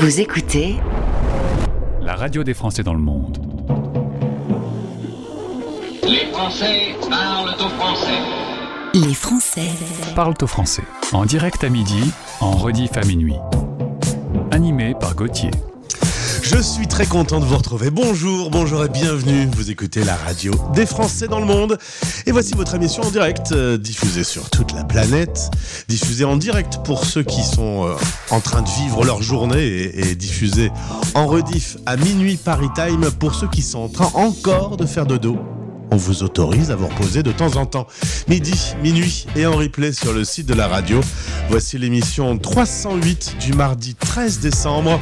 Vous écoutez la radio des Français dans le monde. Les Français parlent au français. Les Français Parlent au français. En direct à midi, en rediff à minuit. Animé par Gauthier. Je suis très content de vous retrouver. Bonjour, bonjour et bienvenue. Vous écoutez la radio des Français dans le monde. Et voici votre émission en direct, euh, diffusée sur toute la planète. Diffusée en direct pour ceux qui sont euh, en train de vivre leur journée et, et diffusée en rediff à minuit Paris Time pour ceux qui sont en train encore de faire dodo on vous autorise à vous reposer de temps en temps. Midi, minuit et en replay sur le site de la radio. Voici l'émission 308 du mardi 13 décembre.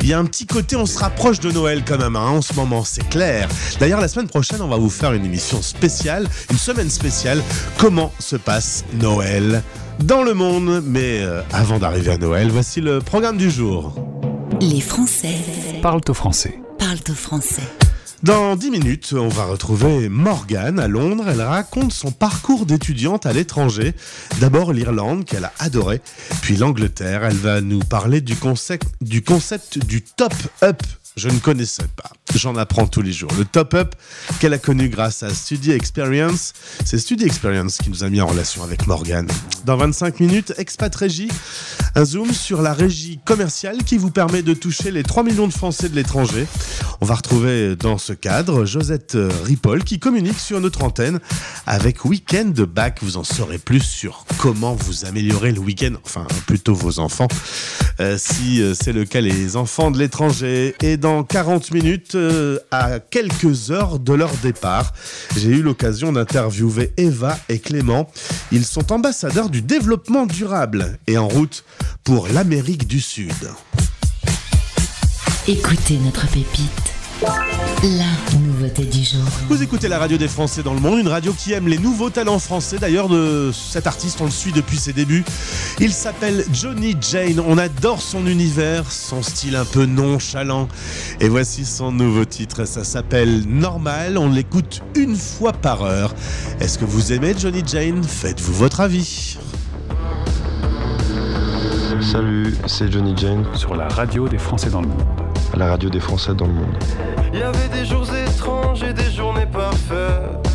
Il y a un petit côté, on se rapproche de Noël quand même hein, en ce moment, c'est clair. D'ailleurs, la semaine prochaine, on va vous faire une émission spéciale, une semaine spéciale. Comment se passe Noël dans le monde? Mais euh, avant d'arriver à Noël, voici le programme du jour. Les Français Parlent au français. parlent au français. Dans 10 minutes, on va retrouver Morgane à Londres. Elle raconte son parcours d'étudiante à l'étranger. D'abord l'Irlande qu'elle a adoré, puis l'Angleterre. Elle va nous parler du concept du, concept du top up je ne connaissais pas. J'en apprends tous les jours. Le top-up qu'elle a connu grâce à Study Experience, c'est Study Experience qui nous a mis en relation avec Morgan. Dans 25 minutes, Expat Régie, un zoom sur la régie commerciale qui vous permet de toucher les 3 millions de Français de l'étranger. On va retrouver dans ce cadre Josette Ripoll qui communique sur notre antenne avec Weekend de Bac. Vous en saurez plus sur comment vous améliorer le week-end, enfin plutôt vos enfants, euh, si euh, c'est le cas les enfants de l'étranger. Et dans 40 minutes, euh, à quelques heures de leur départ, j'ai eu l'occasion d'interviewer Eva et Clément. Ils sont ambassadeurs du développement durable et en route pour l'Amérique du Sud. Écoutez notre pépite. La nouveauté du jour. Vous écoutez la radio des Français dans le monde, une radio qui aime les nouveaux talents français. D'ailleurs, de cet artiste, on le suit depuis ses débuts. Il s'appelle Johnny Jane. On adore son univers, son style un peu nonchalant. Et voici son nouveau titre. Ça s'appelle Normal. On l'écoute une fois par heure. Est-ce que vous aimez Johnny Jane? Faites-vous votre avis. Salut, c'est Johnny Jane, Sur la radio des Français dans le monde. La radio des Français dans le monde. Il y avait des jours étranges et des journées parfaites.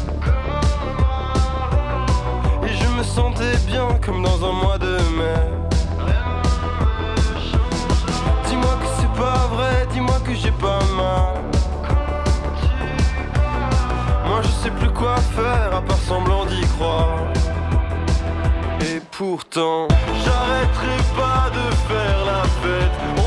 Et je me sentais bien comme dans un mois de mai. Dis-moi que c'est pas vrai, dis-moi que j'ai pas mal. Moi je sais plus quoi faire à part semblant d'y croire. Et pourtant, j'arrêterai pas de faire la fête.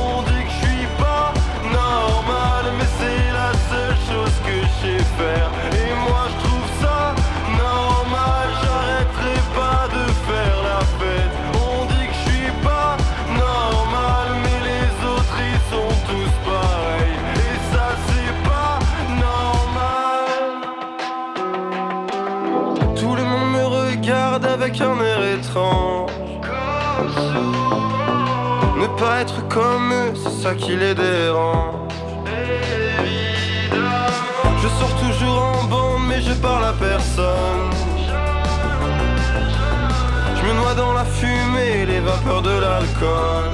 Ne pas être comme eux, c'est ça qui les dérange. Je sors toujours en bande, mais je parle à personne. Je me noie dans la fumée les vapeurs de l'alcool.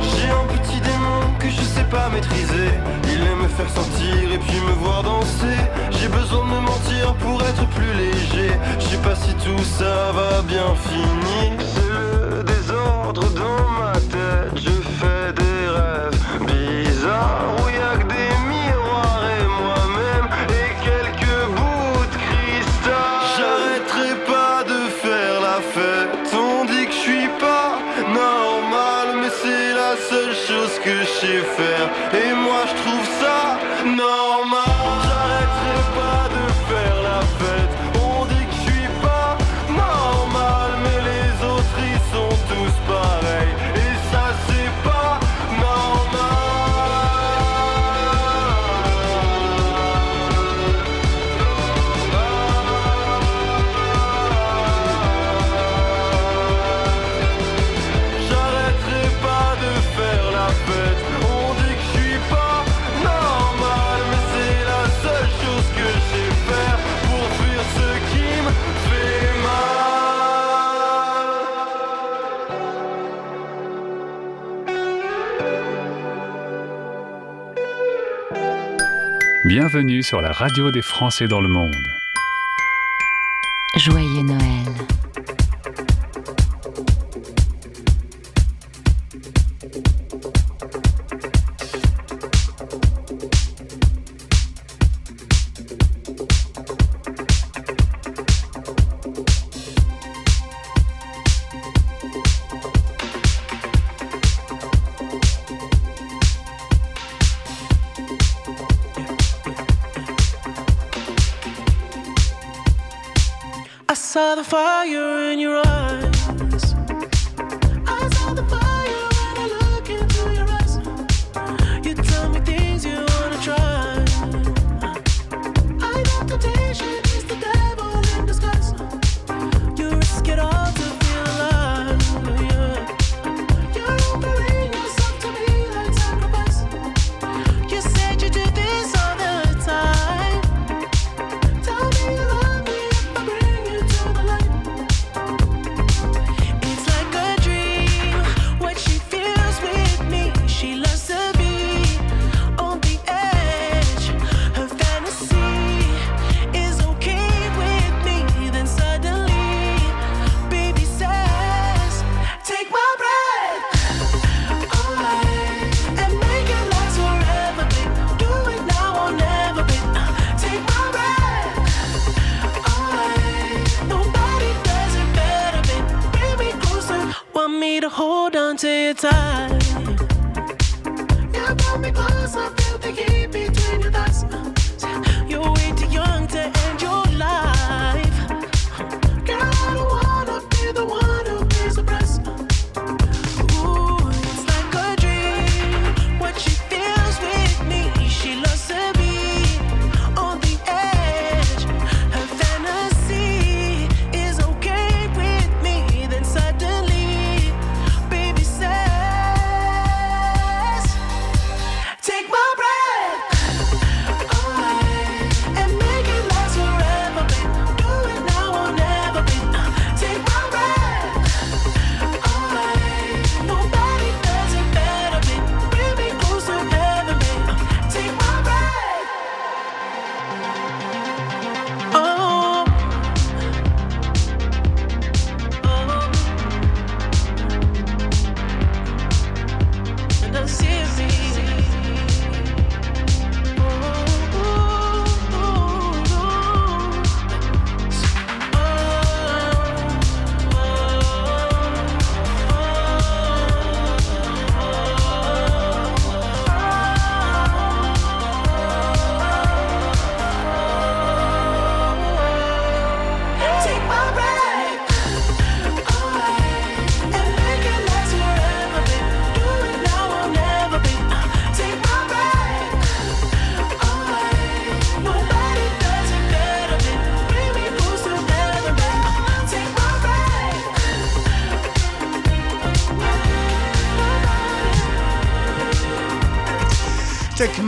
J'ai un petit démon que je sais pas maîtriser. Il aime me faire sortir et puis me voir danser. J'ai besoin de me mentir pour être plus léger. Je sais pas si tout ça va bien finir. C'est le désordre dans Bienvenue sur la radio des Français dans le monde. Joyeux Noël.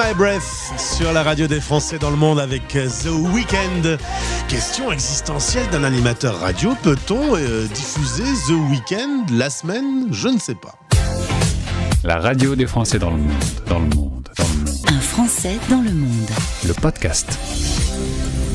My Breath sur la radio des Français dans le monde avec euh, The Weeknd. Question existentielle d'un animateur radio. Peut-on euh, diffuser The Weeknd la semaine? Je ne sais pas. La radio des Français dans le monde, dans le monde, dans le monde. Un Français dans le monde. Le podcast.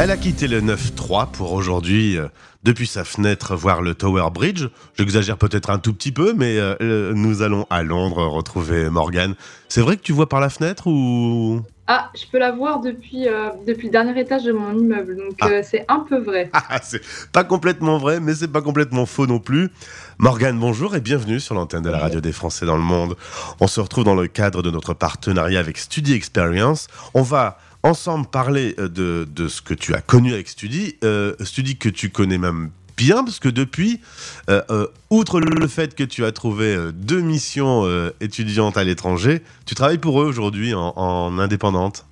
Elle a quitté le 9-3 pour aujourd'hui, euh, depuis sa fenêtre, voir le Tower Bridge. J'exagère peut-être un tout petit peu, mais euh, nous allons à Londres retrouver Morgane. C'est vrai que tu vois par la fenêtre ou? Ah, je peux la voir depuis, euh, depuis le dernier étage de mon immeuble, donc Ah. c'est un peu vrai. Ah, c'est pas complètement vrai, mais c'est pas complètement faux non plus. Morgane, bonjour et bienvenue sur l'antenne de la radio des Français dans le monde. On se retrouve dans le cadre de notre partenariat avec Studi Experience. On va ensemble parler euh, de, de ce que tu as connu avec Studi, euh, Studi que tu connais même bien, parce que depuis, euh, outre le, fait que tu as trouvé deux missions étudiantes à l'étranger, tu travailles pour eux aujourd'hui en indépendante.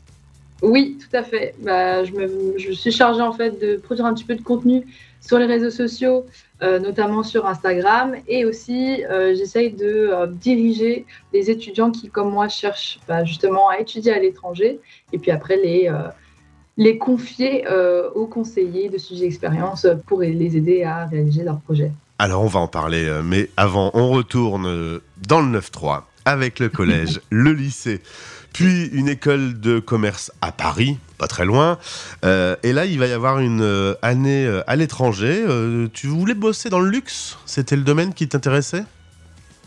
Oui, tout à fait. Bah, je, me, je suis chargée en fait de produire un petit peu de contenu sur les réseaux sociaux, euh, notamment sur Instagram, et aussi euh, j'essaye de euh, diriger les étudiants qui, comme moi, cherchent bah, justement à étudier à l'étranger, et puis après les, les confier aux conseillers de sujet expérience pour les aider à réaliser leurs projets. Alors on va en parler, mais avant on retourne dans le 9-3 avec le collège, le lycée, puis une école de commerce à Paris, pas très loin. Euh, et là, il va y avoir une euh, année euh, à l'étranger. Euh, tu voulais bosser dans le luxe? C'était le domaine qui t'intéressait?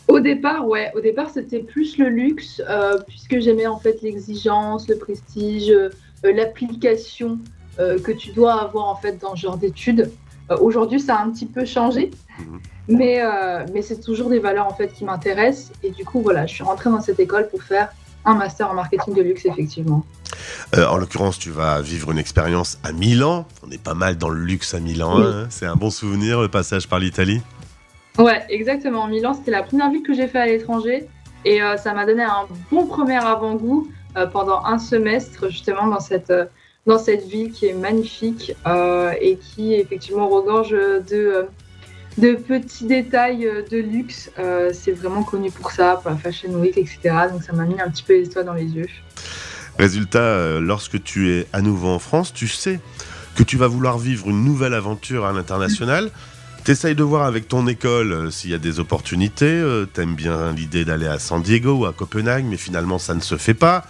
Au départ, ouais, au départ c'était plus le luxe, euh, puisque j'aimais en fait l'exigence, le prestige, l'application que tu dois avoir en fait dans ce genre d'études. Aujourd'hui, ça a un petit peu changé, Mhm. mais, mais c'est toujours des valeurs en fait qui m'intéressent. Et du coup, voilà, je suis rentrée dans cette école pour faire un master en marketing de luxe, effectivement. Euh, En l'occurrence, tu vas vivre une expérience à Milan. On est pas mal dans le luxe à Milan. Oui. hein. C'est un bon souvenir, le passage par l'Italie. Ouais, exactement. Milan, c'était la première ville que j'ai fait à l'étranger et euh, ça m'a donné un bon premier avant-goût euh, pendant un semestre justement dans cette, dans cette ville qui est magnifique et qui effectivement regorge de, de petits détails euh, de luxe. Euh, c'est vraiment connu pour ça, pour la Fashion Week, etc. Donc ça m'a mis un petit peu les étoiles dans les yeux. Résultat, euh, lorsque tu es à nouveau en France, tu sais que tu vas vouloir vivre une nouvelle aventure à l'international. T'essayes de voir avec ton école s'il y a des opportunités. euh, T'aimes bien l'idée d'aller à San Diego ou à Copenhague, mais finalement ça ne se fait pas.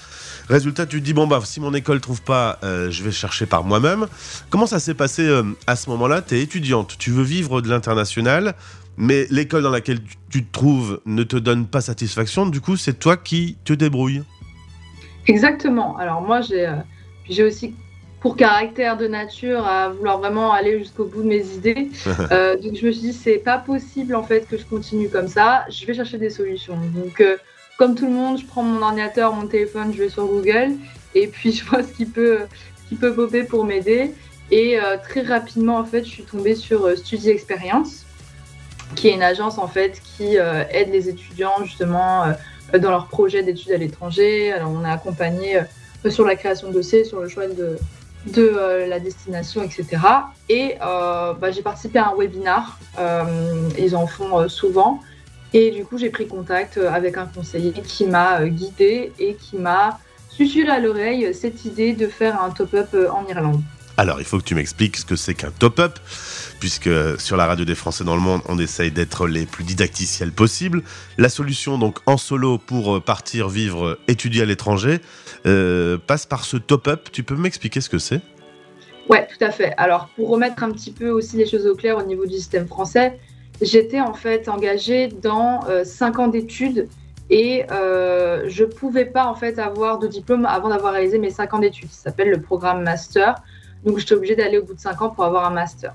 Résultat, tu te dis bon bah si mon école trouve pas, euh, je vais chercher par moi-même. Comment ça s'est passé euh, à ce moment-là? T'es étudiante, tu veux vivre de l'international, mais l'école dans laquelle tu- tu te trouves ne te donne pas satisfaction. Du coup, c'est toi qui te débrouilles. Exactement. Alors moi, j'ai euh, aussi pour caractère de nature à vouloir vraiment aller jusqu'au bout de mes idées. Donc je me suis dit, c'est pas possible en fait que je continue comme ça. Je vais chercher des solutions. Donc comme tout le monde, je prends mon ordinateur, mon téléphone, je vais sur Google et puis je vois ce qui peut, ce qui peut popper pour m'aider. Et euh, très rapidement, en fait, je suis tombée sur euh, Study Experience, qui est une agence en fait qui euh, aide les étudiants justement euh, dans leurs projets d'études à l'étranger. Alors on a accompagné sur la création de dossiers, sur le choix de, de la destination, etc. Et bah, j'ai participé à un webinar. ils en font souvent. Et du coup, j'ai pris contact euh, avec un conseiller qui m'a euh, guidée et qui m'a susurré à l'oreille cette idée de faire un top-up euh, en Irlande. Alors, il faut que tu m'expliques ce que c'est qu'un top-up, puisque sur la radio des Français dans le monde, on essaye d'être les plus didacticiels possible. La solution, donc, en solo pour partir vivre, étudier à l'étranger, euh, passe par ce top-up. Tu peux m'expliquer ce que c'est? Ouais, tout à fait. Alors, pour remettre un petit peu aussi les choses au clair au niveau du système français, j'étais en fait engagée dans euh, cinq ans d'études et euh, je pouvais pas en fait avoir de diplôme avant d'avoir réalisé mes cinq ans d'études. Ça s'appelle le programme master. Donc, j'étais obligée d'aller au bout de cinq ans pour avoir un master.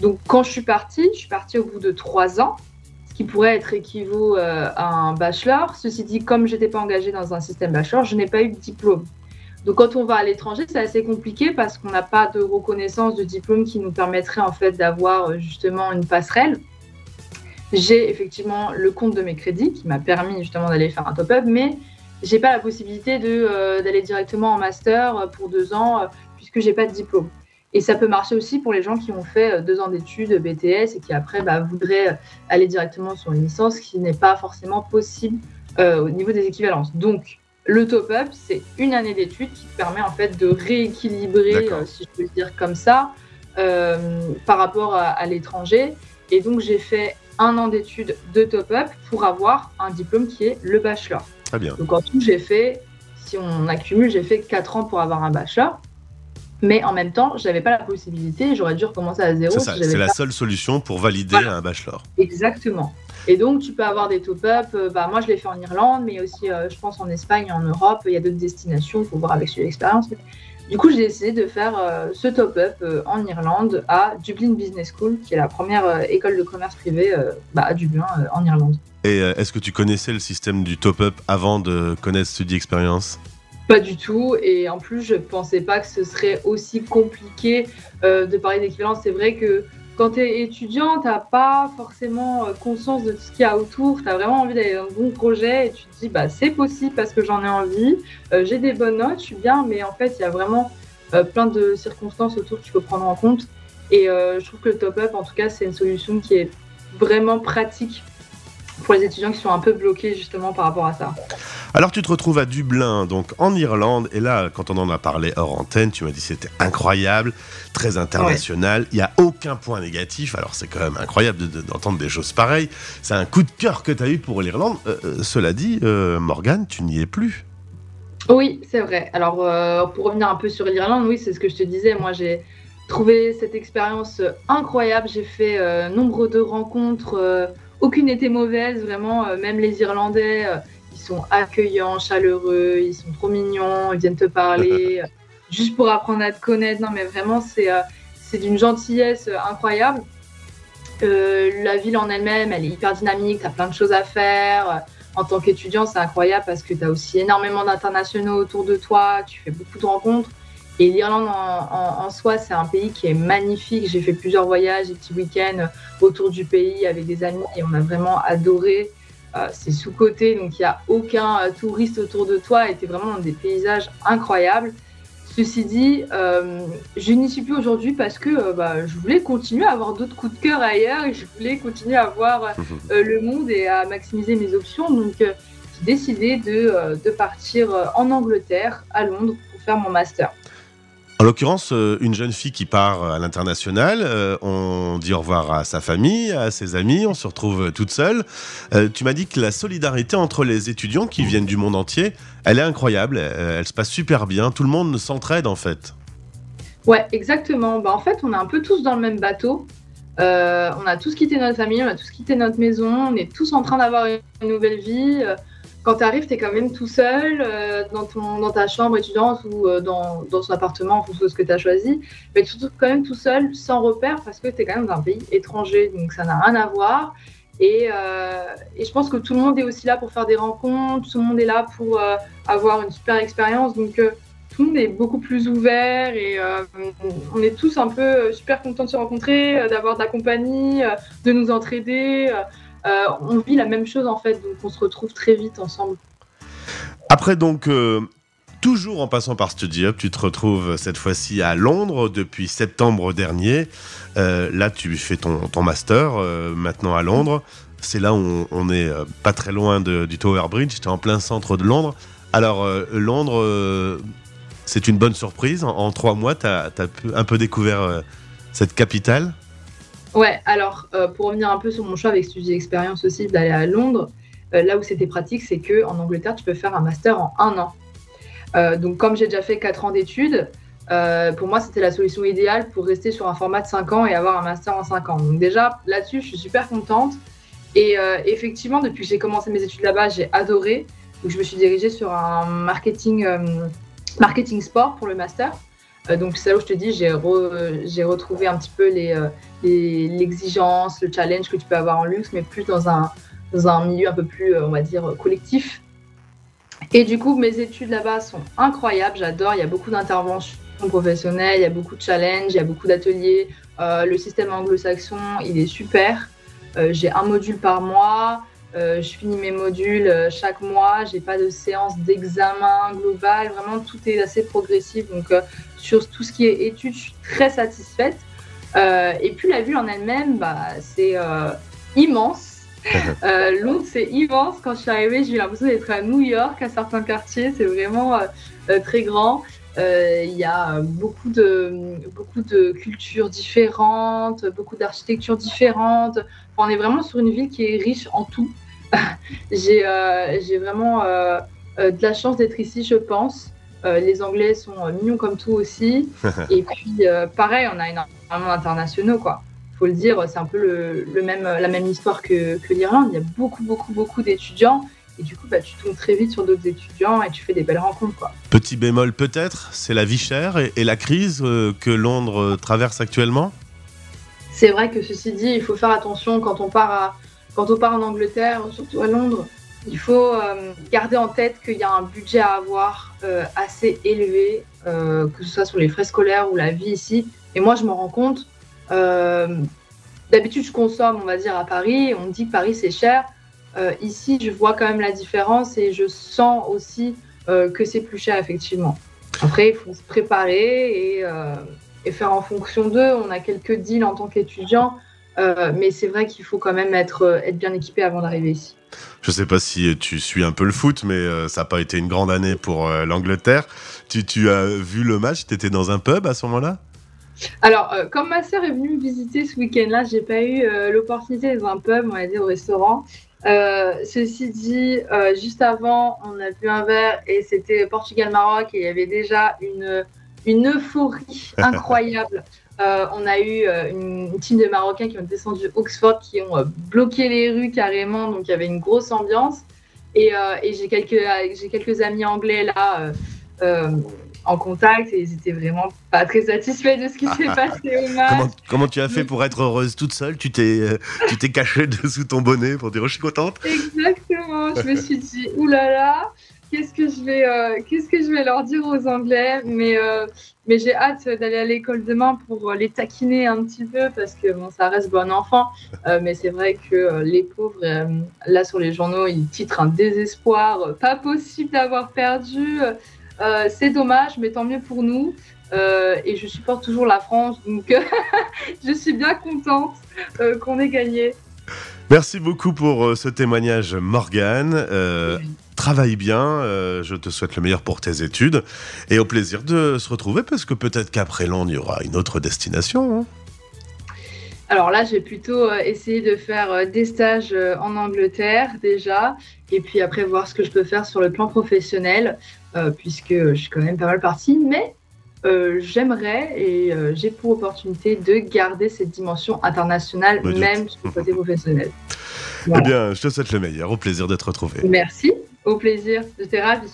Donc, quand je suis partie, je suis partie au bout de trois ans, ce qui pourrait être équivaut euh, à un bachelor. Ceci dit, comme j'étais pas engagée dans un système bachelor, je n'ai pas eu de diplôme. Donc quand on va à l'étranger, c'est assez compliqué parce qu'on n'a pas de reconnaissance de diplôme qui nous permettrait en fait d'avoir justement une passerelle. J'ai effectivement le compte de mes crédits qui m'a permis justement d'aller faire un top-up, mais j'ai pas la possibilité euh, d'aller directement en master euh, pour deux ans euh, puisque j'ai pas de diplôme. Et ça peut marcher aussi pour les gens qui ont fait deux ans d'études BTS et qui après bah, voudraient aller directement sur une licence, qui n'est pas forcément possible euh, au niveau des équivalences. Donc le top-up, c'est une année d'études qui te permet en fait de rééquilibrer, euh, si je peux le dire comme ça, euh, par rapport à, à l'étranger. Et donc j'ai fait un an d'études de top-up pour avoir un diplôme qui est le bachelor. Très bien. Donc en tout, j'ai fait, si on accumule, j'ai fait 4 ans pour avoir un bachelor. Mais en même temps, j'avais pas la possibilité, j'aurais dû recommencer à zéro. C'est si la seule solution pour valider Voilà. un bachelor. Exactement. Et donc, tu peux avoir des top-up. euh, bah, moi, je l'ai fait en Irlande, mais aussi, euh, je pense, en Espagne, en Europe. Il y a d'autres destinations, il faut voir avec l'expérience. Mais... Du coup, j'ai décidé de faire euh, ce top-up euh, en Irlande à Dublin Business School, qui est la première euh, école de commerce privée bah, à Dublin, en Irlande. Et est-ce que tu connaissais le système du top-up avant de connaître Study Experience Pas du tout. Et en plus, je pensais pas que ce serait aussi compliqué de parler d'équivalence. C'est vrai que quand tu es étudiant, tu pas forcément euh, conscience de tout ce qu'il y a autour. Tu as vraiment envie d'aller un bon projet et tu te dis, bah, c'est possible parce que j'en ai envie. Euh, J'ai des bonnes notes, je suis bien. Mais en fait, il y a vraiment euh, plein de circonstances autour qu'il faut prendre en compte. Et je trouve que le top-up, en tout cas, c'est une solution qui est vraiment pratique pour les étudiants qui sont un peu bloqués justement par rapport à ça. Alors tu te retrouves à Dublin, donc en Irlande, et là, quand on en a parlé hors antenne, tu m'as dit c'était incroyable, très international, il n'y a aucun point négatif, alors c'est quand même incroyable de- de- d'entendre des choses pareilles, c'est un coup de cœur que tu as eu pour l'Irlande, Euh, euh, cela dit, euh, Morgane, tu n'y es plus. Oui, c'est vrai. Alors, euh, pour revenir un peu sur l'Irlande, oui, c'est ce que je te disais. Moi, j'ai trouvé cette expérience incroyable. J'ai fait nombre de rencontres. Aucune n'était mauvaise, vraiment. euh, même les Irlandais, euh, ils sont accueillants, chaleureux, ils sont trop mignons, ils viennent te parler, euh, juste pour apprendre à te connaître. Non, mais vraiment, c'est c'est d'une gentillesse incroyable. La ville en elle-même, elle est hyper dynamique, tu as plein de choses à faire en tant qu'étudiant, c'est incroyable parce que tu as aussi énormément d'internationaux autour de toi, tu fais beaucoup de rencontres. Et l'Irlande en, en- en soi, c'est un pays qui est magnifique. J'ai fait plusieurs voyages, des petits week-ends autour du pays avec des amis et on a vraiment adoré. Euh, c'est sous-côté, donc il n'y a aucun euh, touriste autour de toi et tu es vraiment dans des paysages incroyables. Ceci dit, euh, je n'y suis plus aujourd'hui parce que bah, je voulais continuer à avoir d'autres coups de cœur ailleurs et je voulais continuer à voir euh, le monde et à maximiser mes options. Donc, j'ai décidé de, de partir en Angleterre, à Londres, pour faire mon master. En l'occurrence, euh, une jeune fille qui part à l'international, euh, on dit au revoir à sa famille, à ses amis, on se retrouve toute seule. Euh, tu m'as dit que la solidarité entre les étudiants qui viennent du monde entier, elle est incroyable, euh, elle se passe super bien, tout le monde s'entraide en fait. Ouais, exactement. Bah, en fait, on est un peu tous dans le même bateau. Euh, on a tous quitté notre famille, on a tous quitté notre maison, on est tous en train d'avoir une nouvelle vie. Quand tu arrives, tu es quand même tout seul euh, dans, ton, dans ta chambre étudiante ou euh, dans, dans son appartement en fonction de ce que tu as choisi. Mais tu te quand même tout seul, sans repère, parce que tu es quand même dans un pays étranger, donc ça n'a rien à voir. Et, euh, et je pense que tout le monde est aussi là pour faire des rencontres, tout le monde est là pour avoir une super expérience. Donc tout le monde est beaucoup plus ouvert et on est tous un peu super contents de se rencontrer, d'avoir de la compagnie, de nous entraider. Euh, on vit la même chose en fait, donc on se retrouve très vite ensemble. Après donc, euh, toujours en passant par Study Up, tu te retrouves cette fois-ci à Londres depuis septembre dernier. Euh, là, tu fais ton, ton master maintenant à Londres. C'est là où on, on est euh, pas très loin du Tower Bridge, tu es en plein centre de Londres. Alors, Londres, c'est une bonne surprise. En, trois mois, tu as, un peu découvert cette capitale. Ouais, alors euh, pour revenir un peu sur mon choix avec Study Experience aussi d'aller à Londres, euh, là où c'était pratique, c'est que en Angleterre, tu peux faire un master en un an. Euh, donc comme j'ai déjà fait quatre ans d'études, pour moi c'était la solution idéale pour rester sur un format de 5 ans et avoir un master en 5 ans. Donc déjà là-dessus, je suis super contente. Et effectivement, depuis que j'ai commencé mes études là-bas, j'ai adoré. Donc je me suis dirigée sur un marketing, marketing sport pour le master. Euh, donc c'est là où je te dis, j'ai re- j'ai retrouvé un petit peu les, euh, les- l'exigence, le challenge que tu peux avoir en luxe, mais plus dans un, dans un milieu un peu plus, euh, on va dire, collectif. Et du coup, mes études là-bas sont incroyables, j'adore. Il y a beaucoup d'interventions professionnelles, il y a beaucoup de challenges, il y a beaucoup d'ateliers. Le système anglo-saxon, il est super. J'ai un module par mois. Euh, je finis mes modules euh, chaque mois. J'ai pas de séance d'examen global. Vraiment, tout est assez progressif. Donc, euh, sur tout ce qui est études, je suis très satisfaite. Euh, et puis, la ville en elle-même, bah, c'est immense. Londres, c'est immense. Quand je suis arrivée, j'ai eu l'impression d'être à New York, à certains quartiers. C'est vraiment très grand. Il y a beaucoup de, beaucoup de cultures différentes, beaucoup d'architectures différentes. Enfin, on est vraiment sur une ville qui est riche en tout. J'ai euh, j'ai vraiment euh, euh, de la chance d'être ici, je pense. Euh, les Anglais sont euh, mignons comme tout aussi. Et puis, euh, pareil, on a énormément d'internationaux, quoi. Faut le dire, c'est un peu le, le même, la même histoire que, que l'Irlande. Il y a beaucoup, beaucoup, beaucoup d'étudiants. Et du coup, bah, tu tombes très vite sur d'autres étudiants et tu fais des belles rencontres, quoi. Petit bémol peut-être, c'est la vie chère et, et la crise que Londres traverse actuellement? C'est vrai que ceci dit, il faut faire attention quand on part, à- quand on part en Angleterre, surtout à Londres. Il faut euh, garder en tête qu'il y a un budget à avoir euh, assez élevé, euh, que ce soit sur les frais scolaires ou la vie ici. Et moi, je me rends compte, d'habitude, je consomme, on va dire, à Paris. On dit que Paris, c'est cher. Ici, je vois quand même la différence et je sens aussi que c'est plus cher, effectivement. Après, il faut se préparer et, et faire en fonction d'eux. On a quelques deals en tant qu'étudiant. Euh, mais c'est vrai qu'il faut quand même être, euh, être bien équipé avant d'arriver ici. Je sais pas si tu suis un peu le foot, mais euh, ça n'a pas été une grande année pour euh, l'Angleterre. Tu, tu as vu le match? Tu étais dans un pub à ce moment-là? Alors, comme ma sœur est venue me visiter ce week-end-là, j'ai pas eu l'opportunité d'être dans un pub, on va dire au restaurant. Ceci dit, juste avant, on a bu un verre et c'était Portugal-Maroc et il y avait déjà une, une euphorie incroyable. Euh, on a eu euh, une, team de Marocains qui ont descendu Oxford, qui ont euh, bloqué les rues carrément, donc il y avait une grosse ambiance. Et, euh, et j'ai quelques, amis anglais là euh, en contact et ils étaient vraiment pas très satisfaits de ce qui s'est passé au match. comment, comment tu as fait pour être heureuse toute seule? Tu t'es tu t'es cachée dessous ton bonnet pour dire oh, je suis contente Exactement. Je me suis dit, oulala, là là, qu'est-ce que je vais, euh, qu'est-ce que je vais leur dire aux Anglais Mais, euh, mais j'ai hâte d'aller à l'école demain pour euh, les taquiner un petit peu parce que bon, ça reste bon enfant. Euh, mais c'est vrai que les pauvres, là sur les journaux, ils titrent un désespoir, pas possible d'avoir perdu. C'est dommage, mais tant mieux pour nous. Et je supporte toujours la France, donc je suis bien contente qu'on ait gagné. Merci beaucoup pour ce témoignage, Morgane. Euh, Travaille bien, euh, je te souhaite le meilleur pour tes études et au plaisir de se retrouver parce que peut-être qu'après Londres, il y aura une autre destination. hein. Alors là, j'ai plutôt euh, essayé de faire euh, des stages en Angleterre déjà, et puis après voir ce que je peux faire sur le plan professionnel, euh, puisque je suis quand même pas mal partie. Mais euh, j'aimerais et euh, j'ai pour opportunité de garder cette dimension internationale, même sur le côté professionnel. Eh bien, je te souhaite le meilleur, au plaisir d'être retrouvé. Merci, au plaisir, j'étais ravie.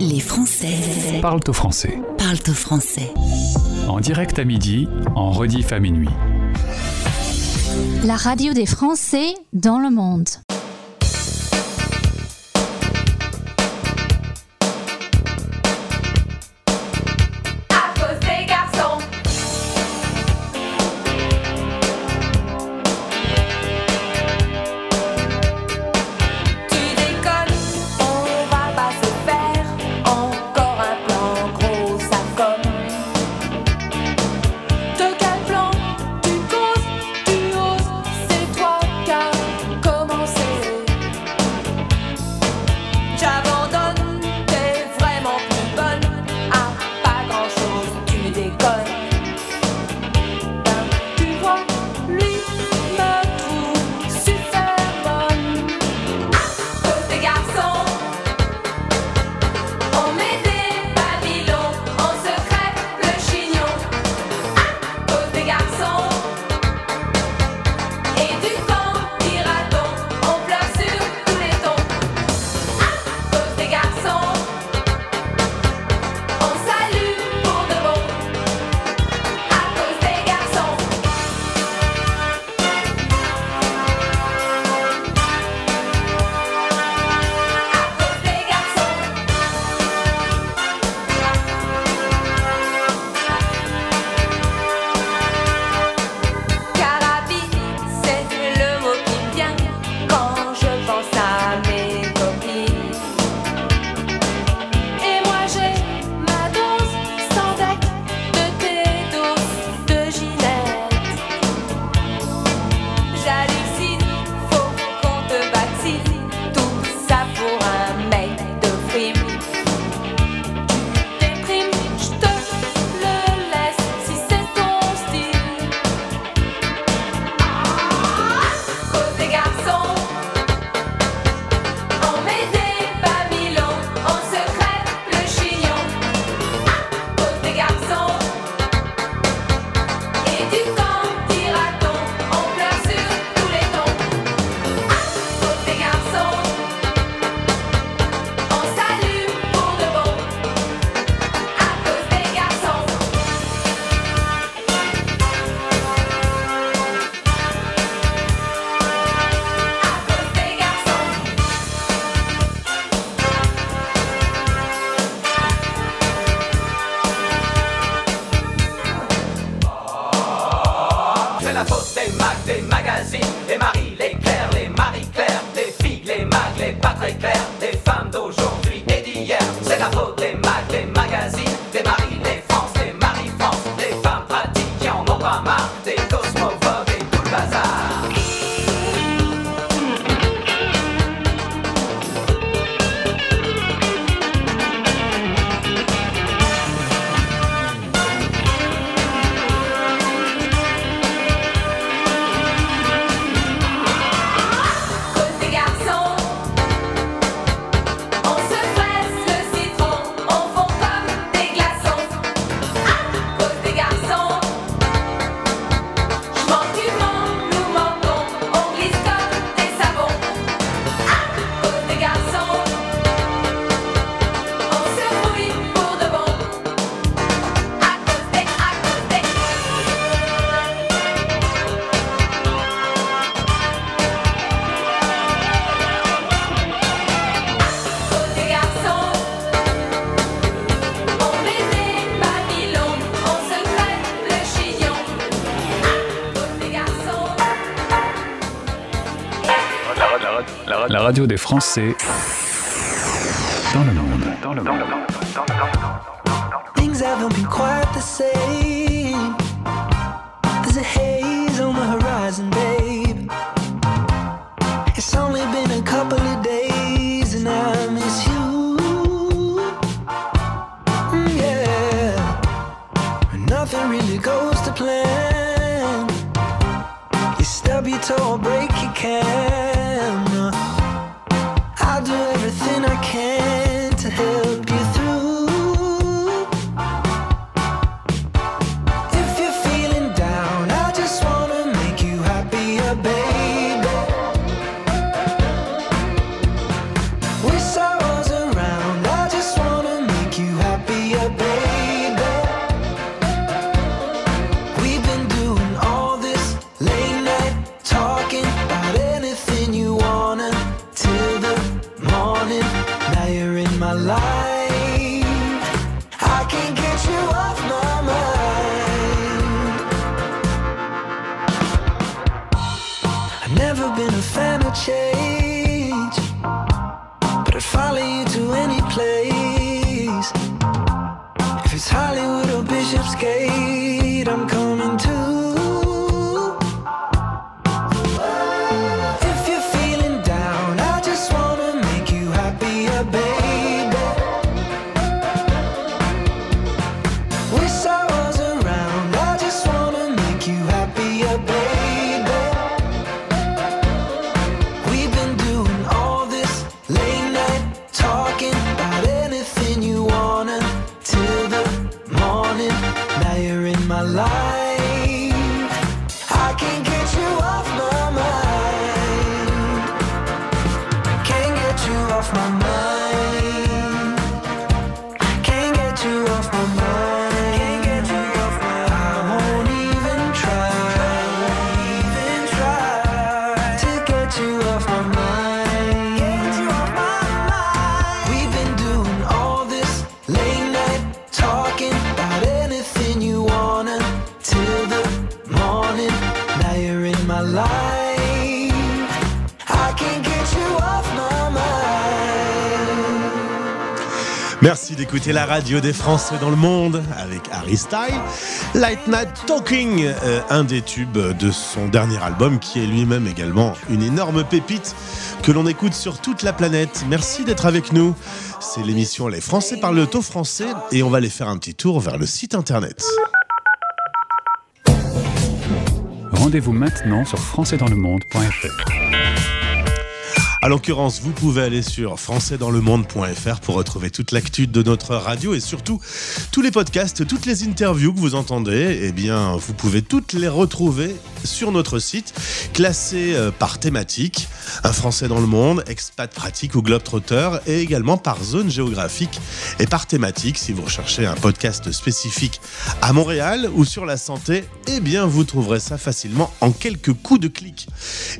Les Français Parle au français. parlent au français. En direct à midi, en rediff à minuit. La radio des Français dans le monde. Des Français dans le monde. Dans le monde. Things haven't been quite the same. Merci d'écouter la radio des Français dans le monde avec Harry Style. Light Night Talking, euh, un des tubes de son dernier album qui est lui-même également une énorme pépite que l'on écoute sur toute la planète. Merci d'être avec nous. C'est l'émission Les Français parlent le français et on va aller faire un petit tour vers le site internet. Rendez-vous maintenant sur françaisdanslemonde.fr. À l'occurrence, vous pouvez aller sur françaisdanslemonde.fr pour retrouver toute l'actu de notre radio et surtout tous les podcasts, toutes les interviews que vous entendez. Eh bien, vous pouvez toutes les retrouver sur notre site, classées euh, par thématique, un Français dans le monde, expat pratique ou globetrotter, et également par zone géographique et par thématique. Si vous recherchez un podcast spécifique à Montréal ou sur la santé, eh bien, vous trouverez ça facilement en quelques coups de clic.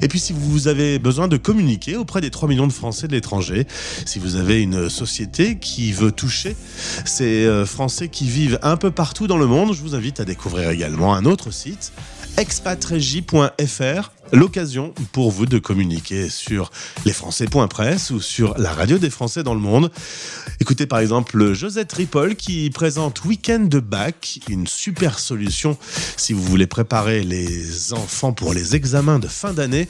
Et puis, si vous avez besoin de communiquer auprès des 3 millions de Français de l'étranger, si vous avez une société qui veut toucher ces euh, Français qui vivent un peu partout dans le monde, je vous invite à découvrir également un autre site, expatregie.fr, l'occasion pour vous de communiquer sur lesfrançais.press ou sur la radio des Français dans le monde. Écoutez par exemple Josette Ripoll qui présente Weekend de Bac, une super solution si vous voulez préparer les enfants pour les examens de fin d'année.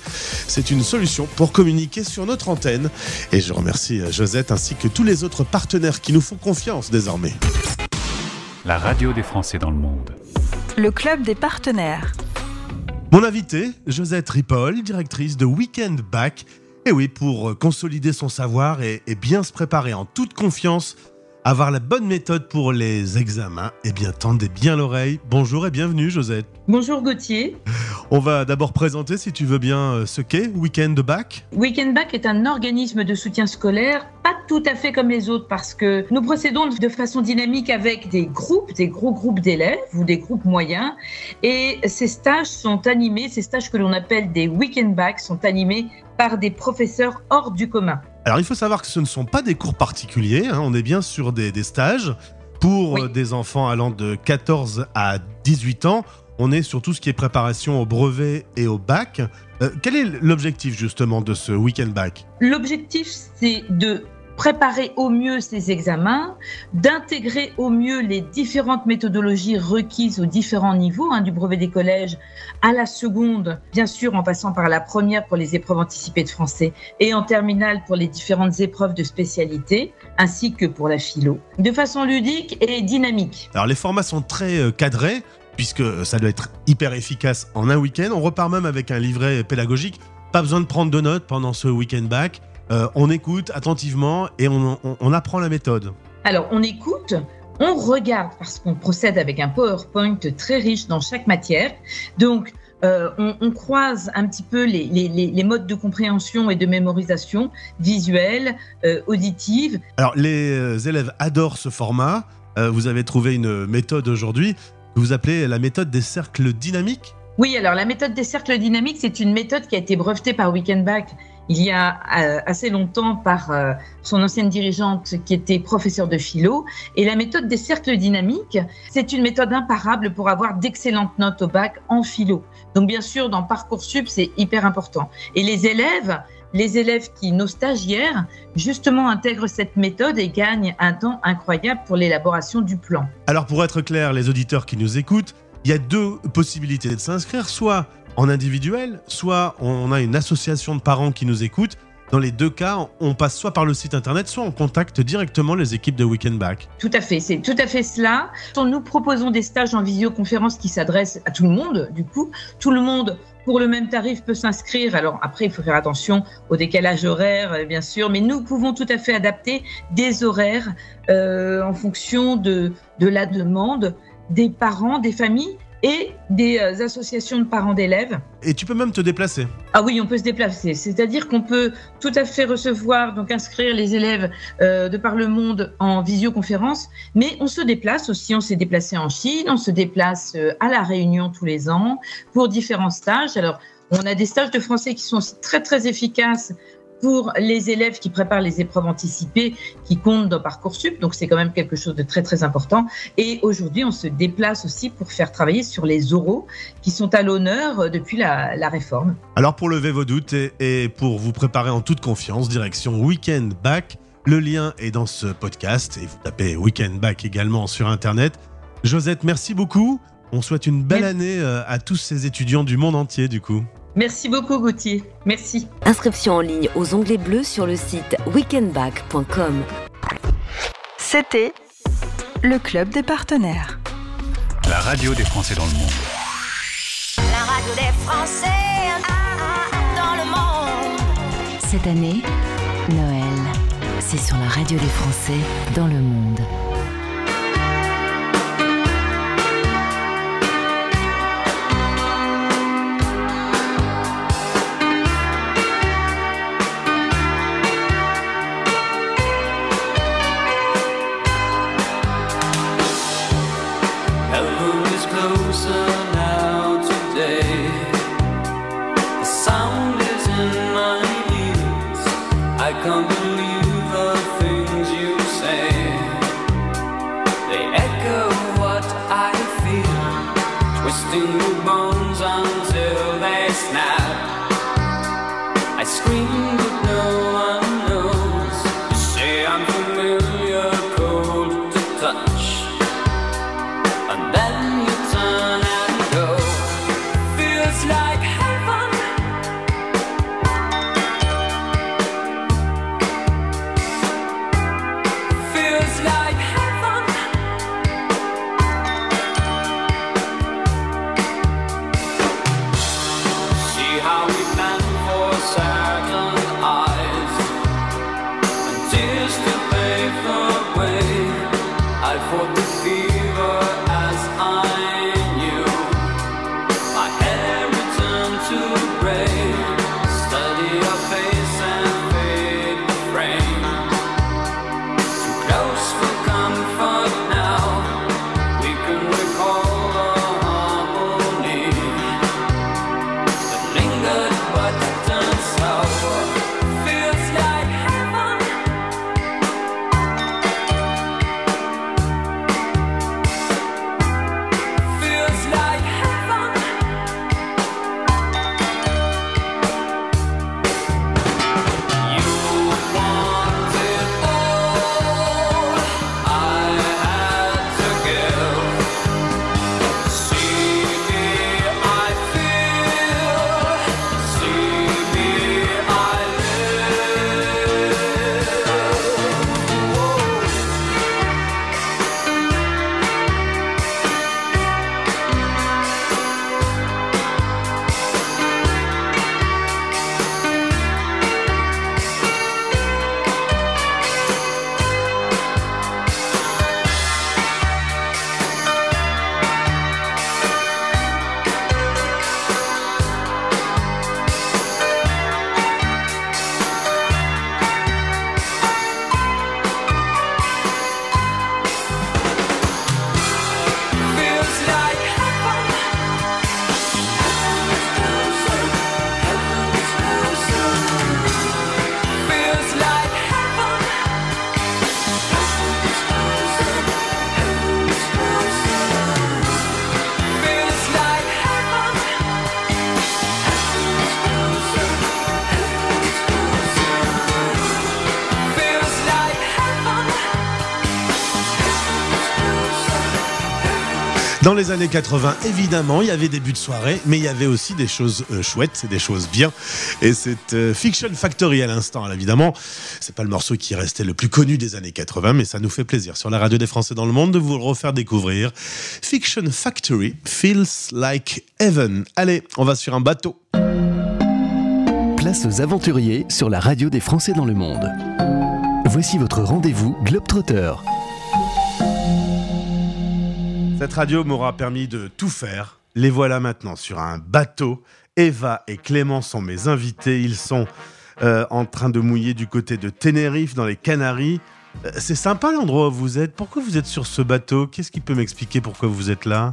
C'est une solution pour communiquer sur notre antenne. Et je remercie Josette ainsi que tous les autres partenaires qui nous font confiance désormais. La radio des Français dans le monde. Le club des partenaires. Mon invité, Josette Ripoll, directrice de Weekend Back. Et oui, pour consolider son savoir et, et bien se préparer en toute confiance, avoir la bonne méthode pour les examens, eh bien tendez bien l'oreille. Bonjour et bienvenue Josette. Bonjour Gauthier. On va d'abord présenter, si tu veux bien, euh, ce qu'est Weekend Back. Weekend Back est un organisme de soutien scolaire, pas tout à fait comme les autres parce que nous procédons de façon dynamique avec des groupes, des gros groupes d'élèves ou des groupes moyens. Et ces stages sont animés, ces stages que l'on appelle des Weekend Back sont animés par des professeurs hors du commun. Alors il faut savoir que ce ne sont pas des cours particuliers, hein, on est bien sur des, des stages pour Oui. euh, des enfants allant de 14 à 18 ans. on est sur tout ce qui est préparation au brevet et au bac. Euh, quel est l'objectif justement de ce week-end bac? L'objectif, c'est de préparer au mieux ces examens, d'intégrer au mieux les différentes méthodologies requises aux différents niveaux, hein, du brevet des collèges à la seconde, bien sûr en passant par la première pour les épreuves anticipées de français et en terminale pour les différentes épreuves de spécialité, ainsi que pour la philo, de façon ludique et dynamique. Alors les formats sont très euh, cadrés, puisque ça doit être hyper efficace en un week-end. On repart même avec un livret pédagogique. Pas besoin de prendre de notes pendant ce week-end bac. Euh, on écoute attentivement et on, on- on apprend la méthode. Alors, on écoute, on regarde parce qu'on procède avec un PowerPoint très riche dans chaque matière. Donc, euh, on, on croise un petit peu les, les- les- les modes de compréhension et de mémorisation visuelle, euh, auditive. Alors les élèves adorent ce format. Euh, vous avez trouvé une méthode aujourd'hui que vous appelez la méthode des cercles dynamiques? Oui, alors la méthode des cercles dynamiques, c'est une méthode qui a été brevetée par Weekend Back il y a euh, assez longtemps par euh, son ancienne dirigeante qui était professeure de philo. Et la méthode des cercles dynamiques, c'est une méthode imparable pour avoir d'excellentes notes au bac en philo. Donc bien sûr, dans Parcoursup, c'est hyper important. Et les élèves, les élèves qui, nos stagiaires, justement intègrent cette méthode et gagnent un temps incroyable pour l'élaboration du plan. Alors pour être clair, les auditeurs qui nous écoutent, il y a deux possibilités de s'inscrire, soit en individuel, soit on a une association de parents qui nous écoutent. Dans les deux cas, on passe soit par le site internet, soit on contacte directement les équipes de Weekend Back. Tout à fait, c'est tout à fait cela. Nous proposons des stages en visioconférence qui s'adressent à tout le monde, du coup. Tout le monde, pour le même tarif, peut s'inscrire. Alors après, il faut faire attention au décalage horaire, euh, bien sûr, mais nous pouvons tout à fait adapter des horaires euh, en fonction de la demande des parents, des familles et des euh, associations de parents d'élèves. Et tu peux même te déplacer. Ah oui, on peut se déplacer. C'est-à-dire qu'on peut tout à fait recevoir, donc inscrire les élèves euh, de par le monde en visioconférence, mais on se déplace aussi. On s'est déplacé en Chine, on se déplace euh, à La Réunion tous les ans pour différents stages. Alors, on a des stages de français qui sont très très efficaces pour les élèves qui préparent les épreuves anticipées qui comptent dans Parcoursup. Donc, c'est quand même quelque chose de très très important. Et aujourd'hui, on se déplace aussi pour faire travailler sur les oraux qui sont à l'honneur depuis la, la réforme. Alors pour lever vos doutes et, et pour vous préparer en toute confiance, direction Weekend Back. Le lien est dans ce podcast et vous tapez Weekend Back également sur Internet. Josette, merci beaucoup. On souhaite une belle année euh, à tous ces étudiants du monde entier du coup. Merci beaucoup Gauthier. Merci. Inscription en ligne aux onglets bleus sur le site weekendback.com. C'était le club des partenaires. La radio des Français dans le monde. La radio des Français ah, ah, dans le monde. Cette année, Noël, c'est sur la radio des Français dans le monde. Dans les années 80, évidemment, il y avait des buts de soirée, mais il y avait aussi des choses euh, chouettes, des choses bien. Et c'est euh, Fiction Factory à l'instant, évidemment. C'est pas le morceau qui restait le plus connu des années 80, mais ça nous fait plaisir sur la radio des Français dans le monde de vous le refaire découvrir. Fiction Factory feels like heaven. Allez, on va sur un bateau. Place aux aventuriers sur la radio des Français dans le monde. Voici votre rendez-vous Globetrotter. Cette radio m'aura permis de tout faire. Les voilà maintenant sur un bateau. Eva et Clément sont mes invités. Ils sont euh, en train de mouiller du côté de Tenerife, dans les Canaries. Euh, C'est sympa l'endroit où vous êtes. Pourquoi vous êtes sur ce bateau? Qu'est-ce qui peut m'expliquer pourquoi vous êtes là?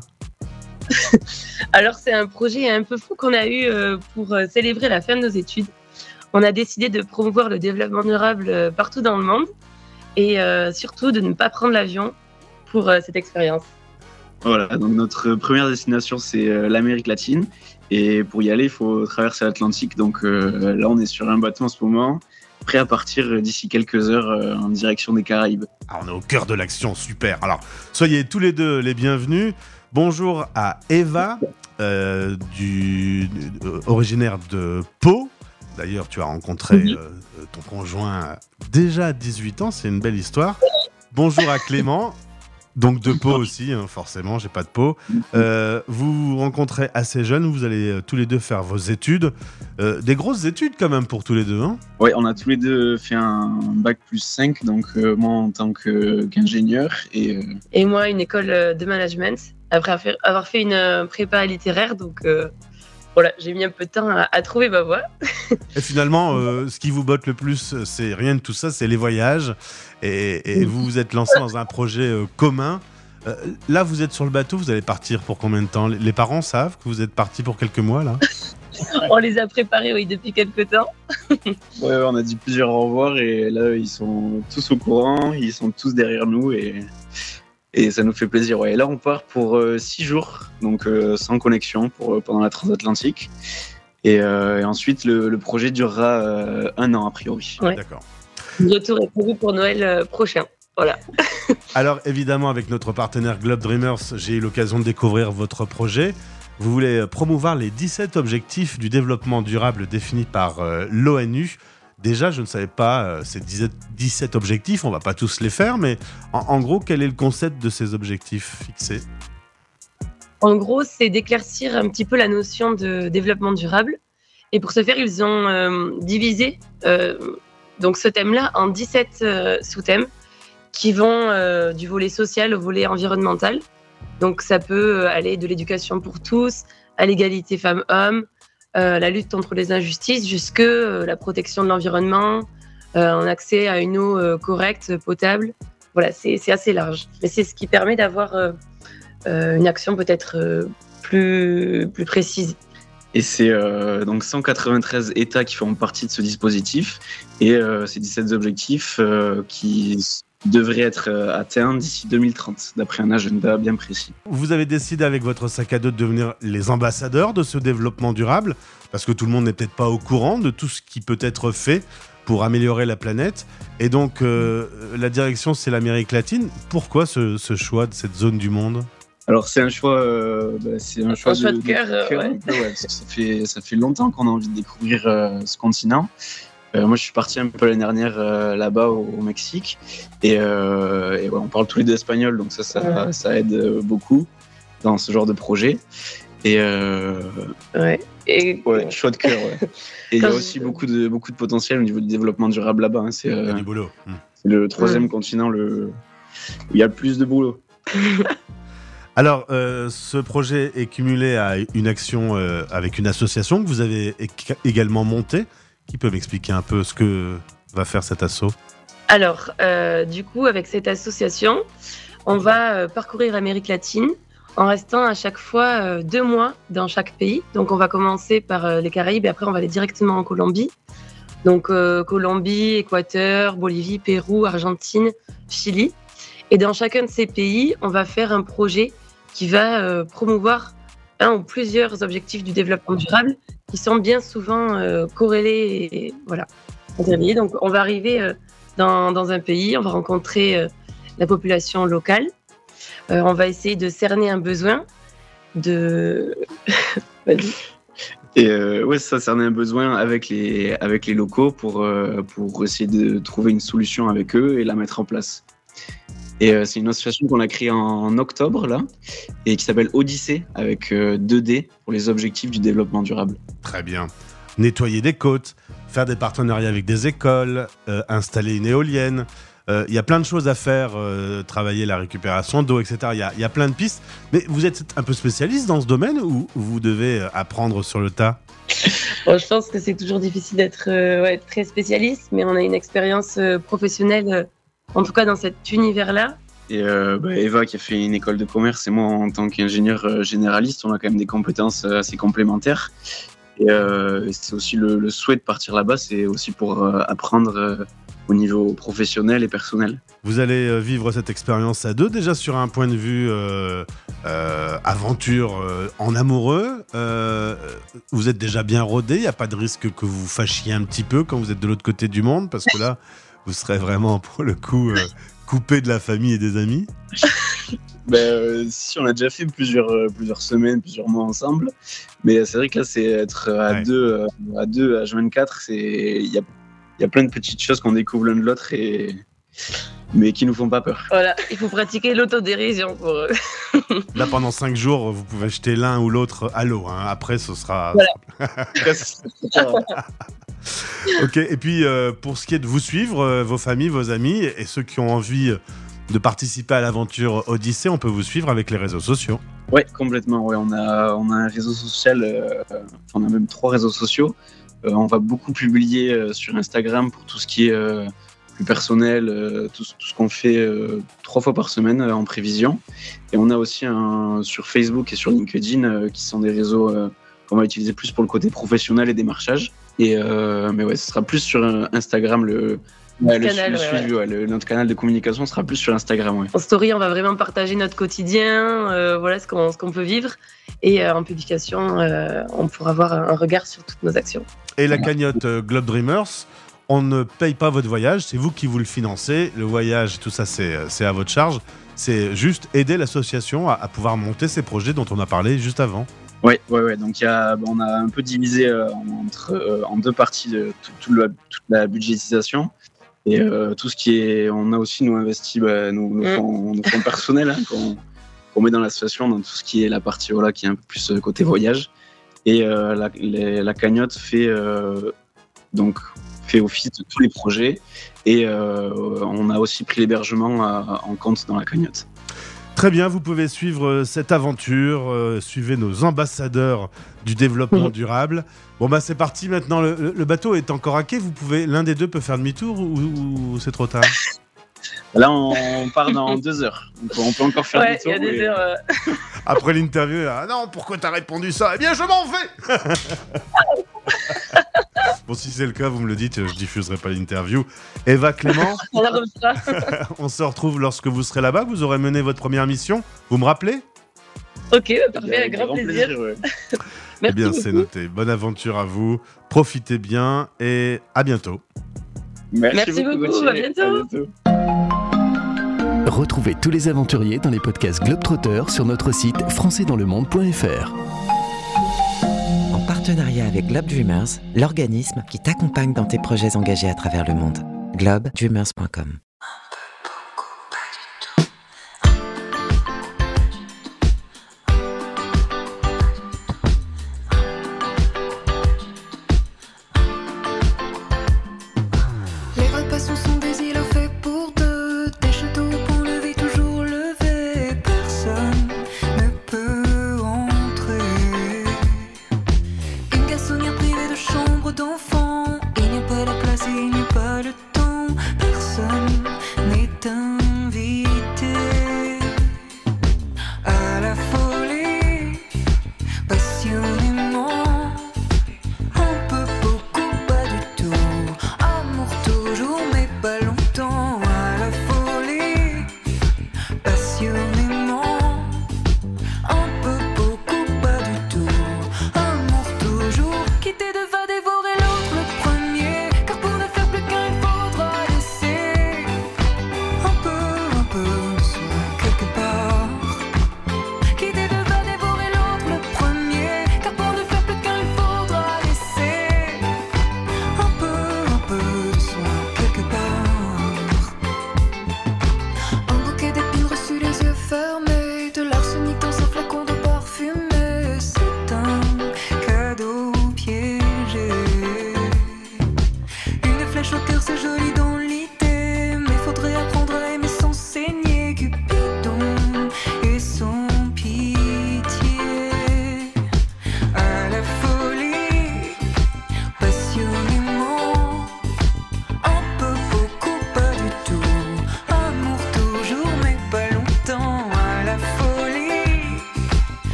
Alors, c'est un projet un peu fou qu'on a eu euh, pour célébrer la fin de nos études. On a décidé de promouvoir le développement durable partout dans le monde et surtout de ne pas prendre l'avion pour cette expérience. Voilà, donc notre première destination, c'est euh, l'Amérique latine. Et pour y aller, il faut traverser l'Atlantique. Donc euh, là, on est sur un bateau en ce moment, prêt à partir euh, d'ici quelques heures euh, en direction des Caraïbes. Ah, on est au cœur de l'action, super. Alors, soyez tous les deux les bienvenus. Bonjour à Eva, euh, du, originaire de Pau. D'ailleurs, tu as rencontré ton conjoint déjà à 18 ans, c'est une belle histoire. Bonjour à Clément, donc de Pau aussi, hein, forcément, j'ai pas de Pau. Euh, vous vous rencontrez assez jeune, vous allez euh, tous les deux faire vos études. Euh, des grosses études quand même pour tous les deux, hein Ouais, on a tous les deux fait un bac plus 5, donc euh, moi en tant qu'ingénieur et euh, Et moi, une école de management, après avoir fait- une prépa littéraire. Donc, euh, voilà, j'ai mis un peu de temps à, à trouver ma voie. Et finalement, euh, ce qui vous botte le plus, c'est rien de tout ça, c'est les voyages. Et, et vous vous êtes lancé dans un projet euh, commun. Euh, là, vous êtes sur le bateau, vous allez partir pour combien de temps? Les parents savent que vous êtes parti pour quelques mois, là? On les a préparés, oui, depuis quelques temps. ouais, on a dit plusieurs au revoir et là ils sont tous au courant, ils sont tous derrière nous et, et ça nous fait plaisir. Ouais. Et là on part pour euh, six jours, donc euh, sans connexion pour, euh, pendant la transatlantique. Et, euh, et ensuite le, le projet durera euh, un an a priori. Ouais. D'accord. Le retour est prévu pour Noël euh, prochain. Voilà. Alors, évidemment, avec notre partenaire Globe Dreamers, j'ai eu l'occasion de découvrir votre projet. Vous voulez promouvoir les 17 objectifs du développement durable définis par euh, l'ONU. Déjà, je ne savais pas euh, ces 17 17 objectifs, on va pas tous les faire, mais en, gros, quel est le concept de ces objectifs fixés? En gros, c'est d'éclaircir un petit peu la notion de développement durable. Et pour ce faire, ils ont euh, divisé euh, donc ce thème-là en 17 euh, sous-thèmes qui vont du volet social au volet environnemental. Donc ça peut aller de l'éducation pour tous à l'égalité femmes-hommes, la lutte contre les injustices, jusque euh, la protection de l'environnement, euh, un accès à une eau euh, correcte, potable. Voilà, c'est assez large. Mais c'est ce qui permet d'avoir euh, euh, une action peut-être euh, plus, plus précise. Et c'est euh, donc 193 États qui font partie de ce dispositif et euh, ces 17 objectifs euh, qui devraient être euh, atteints d'ici 2030, d'après un agenda bien précis. Vous avez décidé avec votre sac à dos de devenir les ambassadeurs de ce développement durable, parce que tout le monde n'est peut-être pas au courant de tout ce qui peut être fait pour améliorer la planète. Et donc, euh, la direction, c'est l'Amérique latine. Pourquoi ce, ce choix de cette zone du monde? Alors c'est un choix, euh, bah, c'est un choix, choix de cœur, ouais. ouais, ça fait ça fait longtemps qu'on a envie de découvrir euh, ce continent. Euh, moi, je suis parti un peu l'année dernière euh, là-bas au, au Mexique et, euh, et ouais, on parle tous les deux espagnol, donc ça ça, Ouais. ça aide beaucoup dans ce genre de projet. Et euh, Ouais. Et ouais, choix de cœur. Ouais. Et il y a aussi beaucoup de beaucoup de potentiel au niveau du développement durable là-bas. hein. C'est euh, du boulot. Hmm. c'est le troisième continent le où il y a le plus de boulot. Alors, euh, ce projet est cumulé à une action euh, avec une association que vous avez également montée. Qui peut m'expliquer un peu ce que va faire cet assaut? Alors, euh, du coup, avec cette association, on va euh, parcourir l'Amérique latine en restant à chaque fois euh, deux mois dans chaque pays. Donc, on va commencer par les Caraïbes et après, on va aller directement en Colombie. Donc, Colombie, Équateur, Bolivie, Pérou, Argentine, Chili. Et dans chacun de ces pays, on va faire un projet qui va promouvoir un ou plusieurs objectifs du développement durable qui sont bien souvent euh, corrélés voilà. Donc, on va arriver euh, dans, un pays, on va rencontrer euh, la population locale. On va essayer de cerner un besoin, de. Et euh, ouais, ça, cerner un besoin avec les, avec les locaux pour, pour essayer de trouver une solution avec eux et la mettre en place. Et euh, c'est une association qu'on a créée en octobre, là, et qui s'appelle Odyssée, avec euh, 2D pour les objectifs du développement durable. Très bien. Nettoyer des côtes, faire des partenariats avec des écoles, euh, installer une éolienne. Euh, Il y a plein de choses à faire, euh, travailler la récupération d'eau, etc. Il y, a- il y a plein de pistes. Mais vous êtes un peu spécialiste dans ce domaine ou vous devez apprendre sur le tas? Bon, je pense que c'est toujours difficile d'être euh, ouais, très spécialiste, mais on a une expérience euh, professionnelle, euh, en tout cas dans cet univers-là. Et euh, bah, Eva, qui a fait une école de commerce, et moi, en tant qu'ingénieur euh, généraliste, on a quand même des compétences euh, assez complémentaires. Et euh, c'est aussi le, le souhait de partir là-bas, c'est aussi pour apprendre au niveau professionnel et personnel. Vous allez vivre cette expérience à deux, déjà sur un point de vue euh, euh, aventure euh, en amoureux. euh, vous êtes déjà bien rodé, il n'y a pas de risque que vous fâchiez un petit peu quand vous êtes de l'autre côté du monde, parce que là, vous serez vraiment pour le coup euh, coupé de la famille et des amis. Ben, euh, si on a déjà fait plusieurs, euh, plusieurs semaines, plusieurs mois ensemble, mais c'est vrai que là, c'est être à Ouais. deux, euh, à deux, à 24, c'est il y a, il y a plein de petites choses qu'on découvre l'un de l'autre et mais qui nous font pas peur. Voilà, il faut pratiquer l'autodérision pour eux. Là, pendant cinq jours, vous pouvez jeter l'un ou l'autre à l'eau. hein. Après, ce sera. ok, et puis euh, pour ce qui est de vous suivre, euh, vos familles, vos amis et ceux qui ont envie de participer à l'aventure Odyssée, on peut vous suivre avec les réseaux sociaux. Ouais, complètement. Ouais, on a, on a un réseau social, euh, on a même trois réseaux sociaux. Euh, on va beaucoup publier euh, sur Instagram pour tout ce qui est euh, plus personnel, euh, tout, tout ce qu'on fait euh, trois fois par semaine euh, en prévision. Et on a aussi un sur Facebook et sur LinkedIn euh, qui sont des réseaux euh, qu'on va utiliser plus pour le côté professionnel et démarchage. Et euh, mais ouais, ce sera plus sur euh, Instagram le, ouais, le, canal, le ouais, suivi, ouais, le- notre canal de communication sera plus sur Instagram. Ouais. En story, on va vraiment partager notre quotidien, euh, voilà ce qu'on ce qu'on peut vivre. Et euh, en publication, euh, on pourra avoir un, regard sur toutes nos actions. Et la cagnotte euh, Globe Dreamers, on ne paye pas votre voyage, c'est vous qui vous le financez. Le voyage, tout ça, c'est c'est à votre charge. C'est juste aider l'association à, à pouvoir monter ces projets dont on a parlé juste avant. Ouais, ouais, ouais. Donc il y a, on a un peu divisé euh, entre, euh, en deux parties de tout- tout la- toute la budgétisation. Et euh, tout ce qui est. On a aussi nous investi bah, nos, nos Mm. fonds, nos fonds personnels hein, qu'on met dans l'association, dans tout ce qui est la partie voilà, qui est un peu plus côté voyage. Et la, les- la cagnotte fait, donc, fait office de tous les projets. Et on a aussi pris l'hébergement en compte dans la cagnotte. Très bien, vous pouvez suivre euh, cette aventure, euh, suivez nos ambassadeurs du développement durable. Bon bah c'est parti maintenant, le, le- le bateau est encore à quai, vous pouvez, l'un des deux peut faire demi-tour ou, ou c'est trop tard? Là, on part dans deux heures. Donc, on peut encore faire Ouais, des il y a tours, des mais- heures. euh, Après l'interview, ah non, pourquoi t'as répondu ça? Eh bien je m'en vais Bon si c'est le cas, vous me le dites, je diffuserai pas l'interview. Eva Clément, on on se retrouve lorsque vous serez là-bas, vous aurez mené votre première mission, vous me rappelez? Ok, bah, parfait, avec grand, plaisir. ouais. Eh Merci bien c'est beaucoup. noté, bonne aventure à vous, profitez bien et à bientôt. Merci beaucoup, Gauthier. à bientôt. Retrouvez tous les aventuriers dans les podcasts Globetrotter sur notre site françaisdanslemonde.fr. En partenariat avec Globe Dreamers, l'organisme qui t'accompagne dans tes projets engagés à travers le monde. globedreamers.com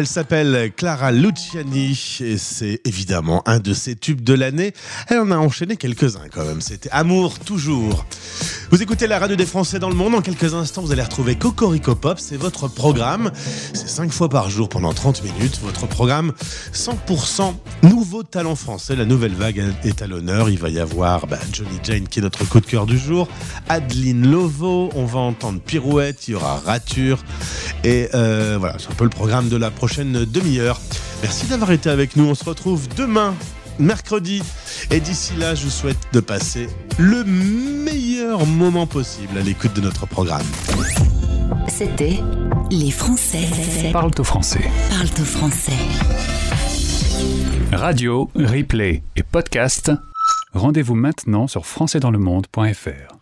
Elle s'appelle Clara Luciani et c'est évidemment un de ses tubes de l'année. Elle en a enchaîné quelques-uns quand même. C'était Amour toujours. Vous écoutez la radio des Français dans le monde. En quelques instants, vous allez retrouver Cocorico Pop. C'est votre programme. C'est 5 fois par jour pendant 30 minutes. Votre programme 100% nouveau talent français. La nouvelle vague est à l'honneur. Il va y avoir bah, Johnny Jane qui est notre coup de cœur du jour. Adeline Lovo. On va entendre Pirouette. Il y aura Rature. Et euh, voilà, c'est un peu le programme de la prochaine demi-heure. Merci d'avoir été avec nous. On se retrouve demain, mercredi. Et d'ici là, je vous souhaite de passer le meilleur moment possible à l'écoute de notre programme. C'était Les Français Parle au français. parlent au français. Radio, replay et podcast. Rendez-vous maintenant sur françaisdanslemonde.fr.